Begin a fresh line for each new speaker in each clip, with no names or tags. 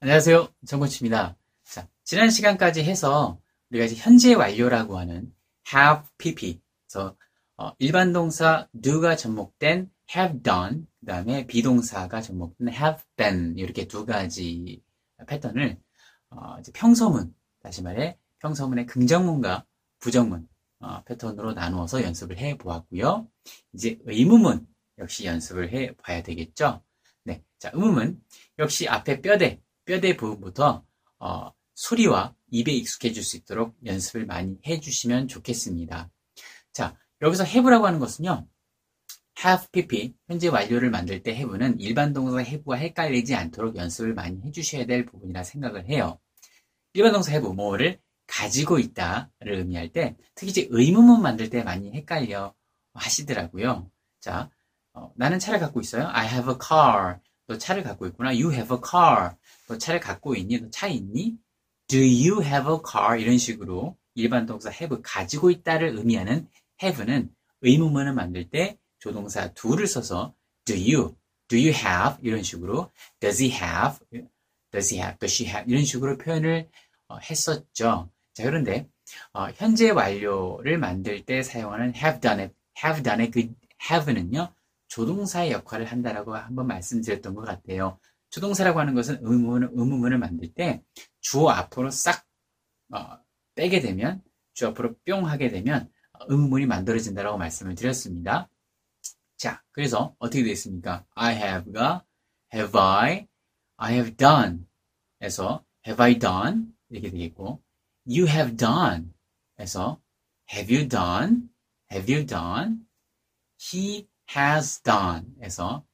안녕하세요. 정코치입니다. 자, 지난 시간까지 해서 우리가 이제 현재 완료라고 하는 have pp. 그래서 어, 일반 동사 do가 접목된 have done, 그 다음에 비동사가 접목된 have been 이렇게 두 가지 패턴을 어, 평서문, 다시 말해 평서문의 긍정문과 부정문 어, 패턴으로 나누어서 연습을 해 보았고요. 이제 의문문 역시 연습을 해 봐야 되겠죠. 네, 자 의문문 역시 앞에 뼈대 뼈대 부분부터 어, 소리와 입에 익숙해질 수 있도록 연습을 많이 해주시면 좋겠습니다. 자, 여기서 have라고 하는 것은요. have pp, 현재 완료를 만들 때 have는 일반 동사 have와 헷갈리지 않도록 연습을 많이 해주셔야 될 부분이라 생각을 해요. 일반 동사 have, 뭐를 가지고 있다를 의미할 때, 특히 이제 의문문 만들 때 많이 헷갈려 하시더라고요. 자, 어, 나는 차를 갖고 있어요. I have a car. 너 차를 갖고 있구나. You have a car. 너 차를 갖고 있니? 너 차 있니? Do you have a car? 이런 식으로 일반 동사 have 가지고 있다를 의미하는 have는 의문문을 만들 때 조동사 do를 써서 do you, do you have 이런 식으로 does he have, does he have, does she have 이런 식으로 표현을 어, 했었죠. 자 그런데 어, 현재 완료를 만들 때 사용하는 have done, have done의 그 have는요 조동사의 역할을 한다라고 한번 말씀드렸던 것 같아요. 조동사라고 하는 것은 의문, 의문문을 만들 때 주어 앞으로 싹 어, 빼게 되면 주어 앞으로 뿅 하게 되면 의문문이 만들어진다라고 말씀을 드렸습니다. 자, 그래서 어떻게 되겠습니까? I have가 have I, I have done 에서 have I done 이렇게 되겠고 you have done 에서 have you done, have you done, he has done 에서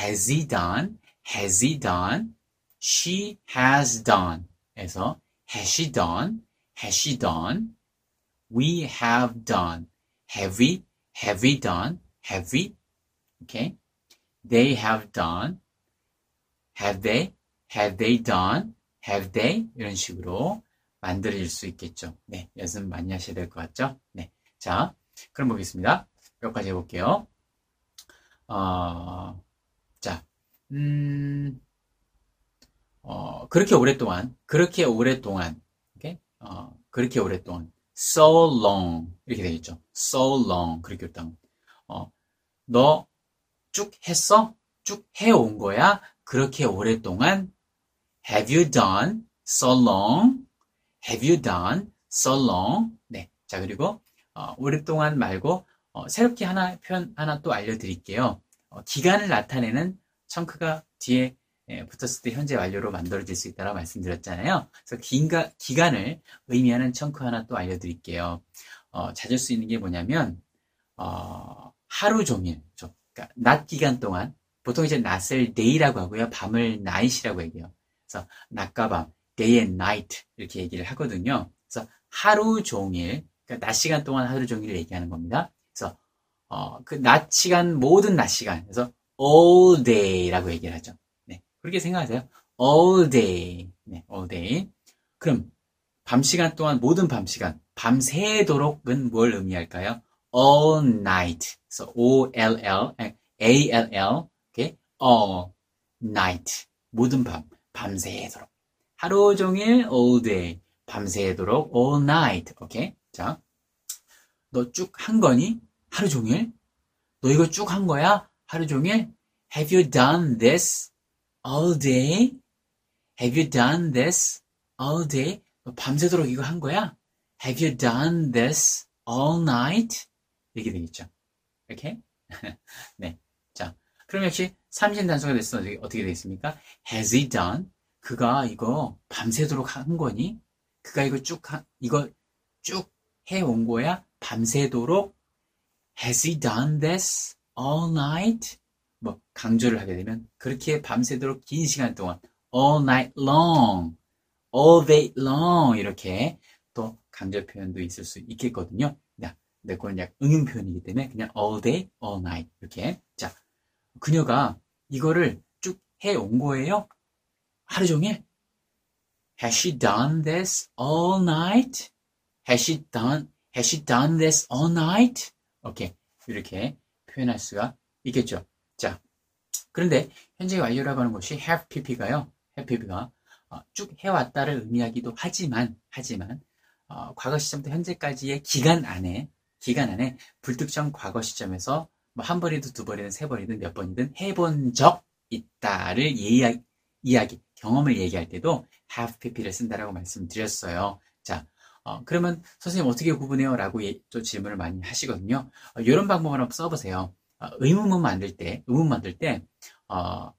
has he done, has he done, she has done 에서 has she done, has she done, we have done, have we, have we done, have we, okay, they have done, have they, have they done, have they 이런 식으로 만들어질 수 있겠죠. 네, 연습 많이 하셔야 될 것 같죠? 네, 자, 그럼 보겠습니다. 여기까지 해볼게요. 어, 자, 음, 어, 그렇게 오랫동안, 그렇게 오랫동안, okay? 어, 그렇게 오랫동안, so long, 이렇게 되겠죠. so long, 그렇게 오랫동안. 어, 너 쭉 했어? 쭉 해온 거야? 그렇게 오랫동안? Have you done so long? Have you done so long? 네. 자, 그리고, 어, 오랫동안 말고, 어, 새롭게 하나 표현 하나 또 알려드릴게요. 어, 기간을 나타내는 청크가 뒤에 예, 붙었을 때 현재 완료로 만들어질 수 있다고 말씀드렸잖아요. 그래서 기가, 기간을 의미하는 청크 하나 또 알려드릴게요. 어, 찾을 수 있는 게 뭐냐면 어, 하루 종일, 그러니까 낮 기간 동안 보통 이제 낮을 day라고 하고요, 밤을 night이라고 얘기해요. 그래서 낮과 밤, day and night 이렇게 얘기를 하거든요. 그래서 하루 종일, 그러니까 낮 시간 동안 하루 종일 얘기하는 겁니다. 그래서 어, 그 낮 시간 모든 낮 시간, 그래서 all day라고 얘기를 하죠. 그렇게 생각하세요. all day. 네, all day. 그럼 밤 시간 동안 모든 밤 시간, 밤새도록은 뭘 의미할까요? all night. 그래서 O L L A L L. Okay? all night. 모든 밤, 밤새도록. 하루 종일 all day. 밤새도록 all night. 오케이? 자. 너 쭉 한 거니? 하루 종일? 너 이거 쭉 한 거야? 하루 종일? Have you done this all day? Have you done this all day? 밤새도록 이거 한 거야? Have you done this all night? 이렇게 되겠죠. 이렇게? 네. 자, 그럼 역시 삼신 단수가 됐어. 어떻게 되겠습니까? Has he done? 그가 이거 밤새도록 한 거니? 그가 이거 쭉, 하, 이거 쭉 해온 거야? 밤새도록? Has he done this all night? 뭐 강조를 하게 되면 그렇게 밤새도록 긴 시간 동안 all night long, all day long 이렇게 또 강조 표현도 있을 수 있겠거든요. 야, 근데 그건 약 응용 표현이기 때문에 그냥 all day, all night 이렇게 자 그녀가 이거를 쭉 해온 거예요. 하루 종일. Has she done this all night? Has she done Has she done this all night? 오케이 이렇게 표현할 수가 있겠죠. 자, 그런데 현재 완료라고 하는 것이 have pp가요. have pp가 어, 쭉 해왔다를 의미하기도 하지만 하지만 어, 과거 시점부터 현재까지의 기간 안에 기간 안에 불특정 과거 시점에서 뭐 한 번이든 두 번이든 세 번이든 몇 번이든 해본 적 있다를 이야, 이야기 경험을 얘기할 때도 have pp를 쓴다라고 말씀드렸어요. 자, 어, 그러면 선생님 어떻게 구분해요? 라고 예, 또 질문을 많이 하시거든요. 어, 이런 방법을 한번 써보세요. 어, 의문문 만들 때, 의문 만들 때, 어,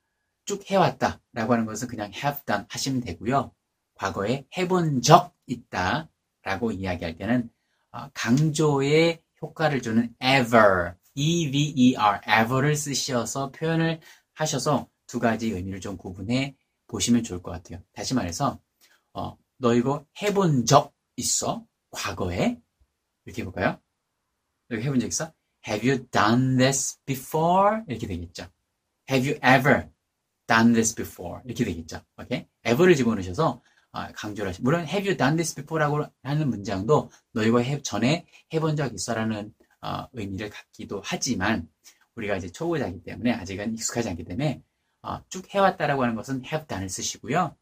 쭉 해왔다 라고 하는 것은 그냥 have done 하시면 되고요. 과거에 해본 적 있다 라고 이야기할 때는 어, 강조의 효과를 주는 ever, ever, ever를 쓰셔서 표현을 하셔서 두 가지 의미를 좀 구분해 보시면 좋을 것 같아요. 다시 말해서 어, 너 이거 해본 적 있어? 과거에? 이렇게 해볼까요? 여기 해본 적 있어? Have you done this before? 이렇게 되겠죠. Have you ever done this before? 이렇게 되겠죠. 오케이? ever를 집어넣으셔서 어, 강조를 하시 물론 have you done this before라고 하는 문장도 너 이거 해, 전에 해본 적 있어라는 어, 의미를 갖기도 하지만 우리가 이제 초보자이기 때문에 아직은 익숙하지 않기 때문에 어, 쭉 해왔다라고 하는 것은 have done을 쓰시고요.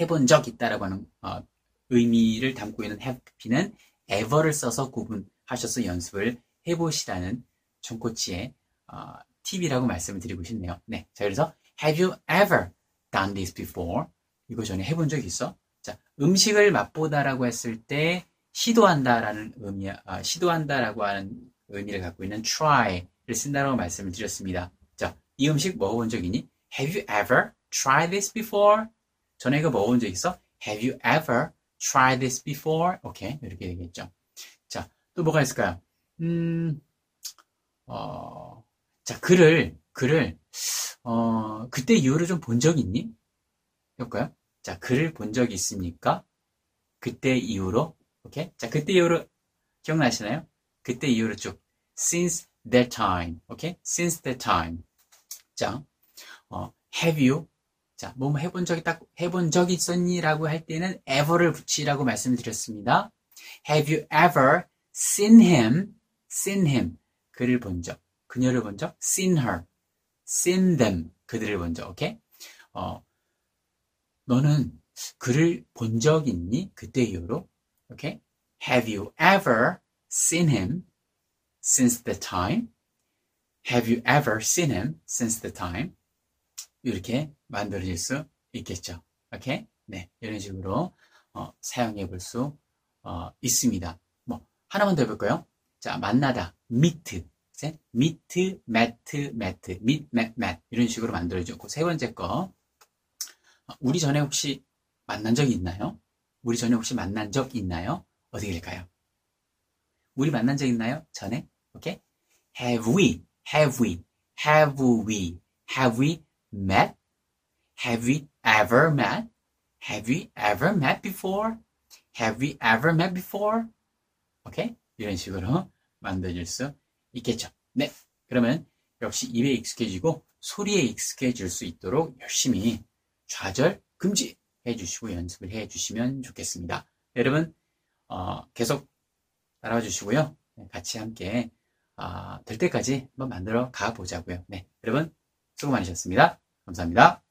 해본 적 있다라고 하는 어, 의미를 담고 있는 have는 ever를 써서 구분하셔서 연습을 해보시라는 총코치의 어, 팁이라고 말씀을 드리고 싶네요. 네, 자 그래서 have you ever done this before? 이거 전에 해본 적 있어? 자, 음식을 맛보다라고 했을 때 시도한다라는 의미, 아, 시도한다라고 하는 의미를 갖고 있는 try를 쓴다라고 말씀을 드렸습니다. 자, 이 음식 먹어본 적 있니? Have you ever tried this before? 전에 이거 먹어본 적 있어? Have you ever tried this before? 오케이, 이렇게 되겠죠. 자, 또 뭐가 있을까요? 음, 어, 자, 글을, 글을, 어, 그때 이후로 좀 본 적 있니? 해볼까요? 자, 글을 본 적이 있습니까? 그때 이후로, 오케이? 자, 그때 이후로 기억나시나요? 그때 이후로 쭉 since that time, 오케이? since that time. 자, 어, have you? 자, 뭐 해본 적이 딱 해본 적이 있었니라고 할 때는 ever를 붙이라고 말씀드렸습니다. Have you ever seen him? seen him. 그를 본 적. 그녀를 본 적. seen her. seen them. 그들을 본 적. 오케이? 어, 너는 그를 본 적 있니? 그때 이후로. 오케이? Have you ever seen him since the time? Have you ever seen him since the time? 이렇게 만들어질 수 있겠죠. 오케이? 네. 이런 식으로 어, 사용해 볼 수 어, 있습니다. 뭐 하나만 더 해볼까요? 자, 만나다. meet, met, met, meet, met, met 이런 식으로 만들어졌고 세 번째 거 우리 전에 혹시 만난 적이 있나요? 우리 전에 혹시 만난 적 있나요? 어떻게 될까요? 우리 만난 적 있나요? 전에? 오케이? Have we? Have we? Have we? Have we met? Have we ever met? Have we ever met before? Have we ever met before? 오케이? 이런 식으로 만들어질 수 있겠죠. 네. 그러면 역시 입에 익숙해지고 소리에 익숙해질 수 있도록 열심히 좌절 금지 해주시고 연습을 해주시면 좋겠습니다. 여러분 어, 계속 따라와 주시고요. 네, 같이 함께 어, 될 때까지 한번 만들어 가 보자고요. 네, 여러분 수고 많으셨습니다. 감사합니다.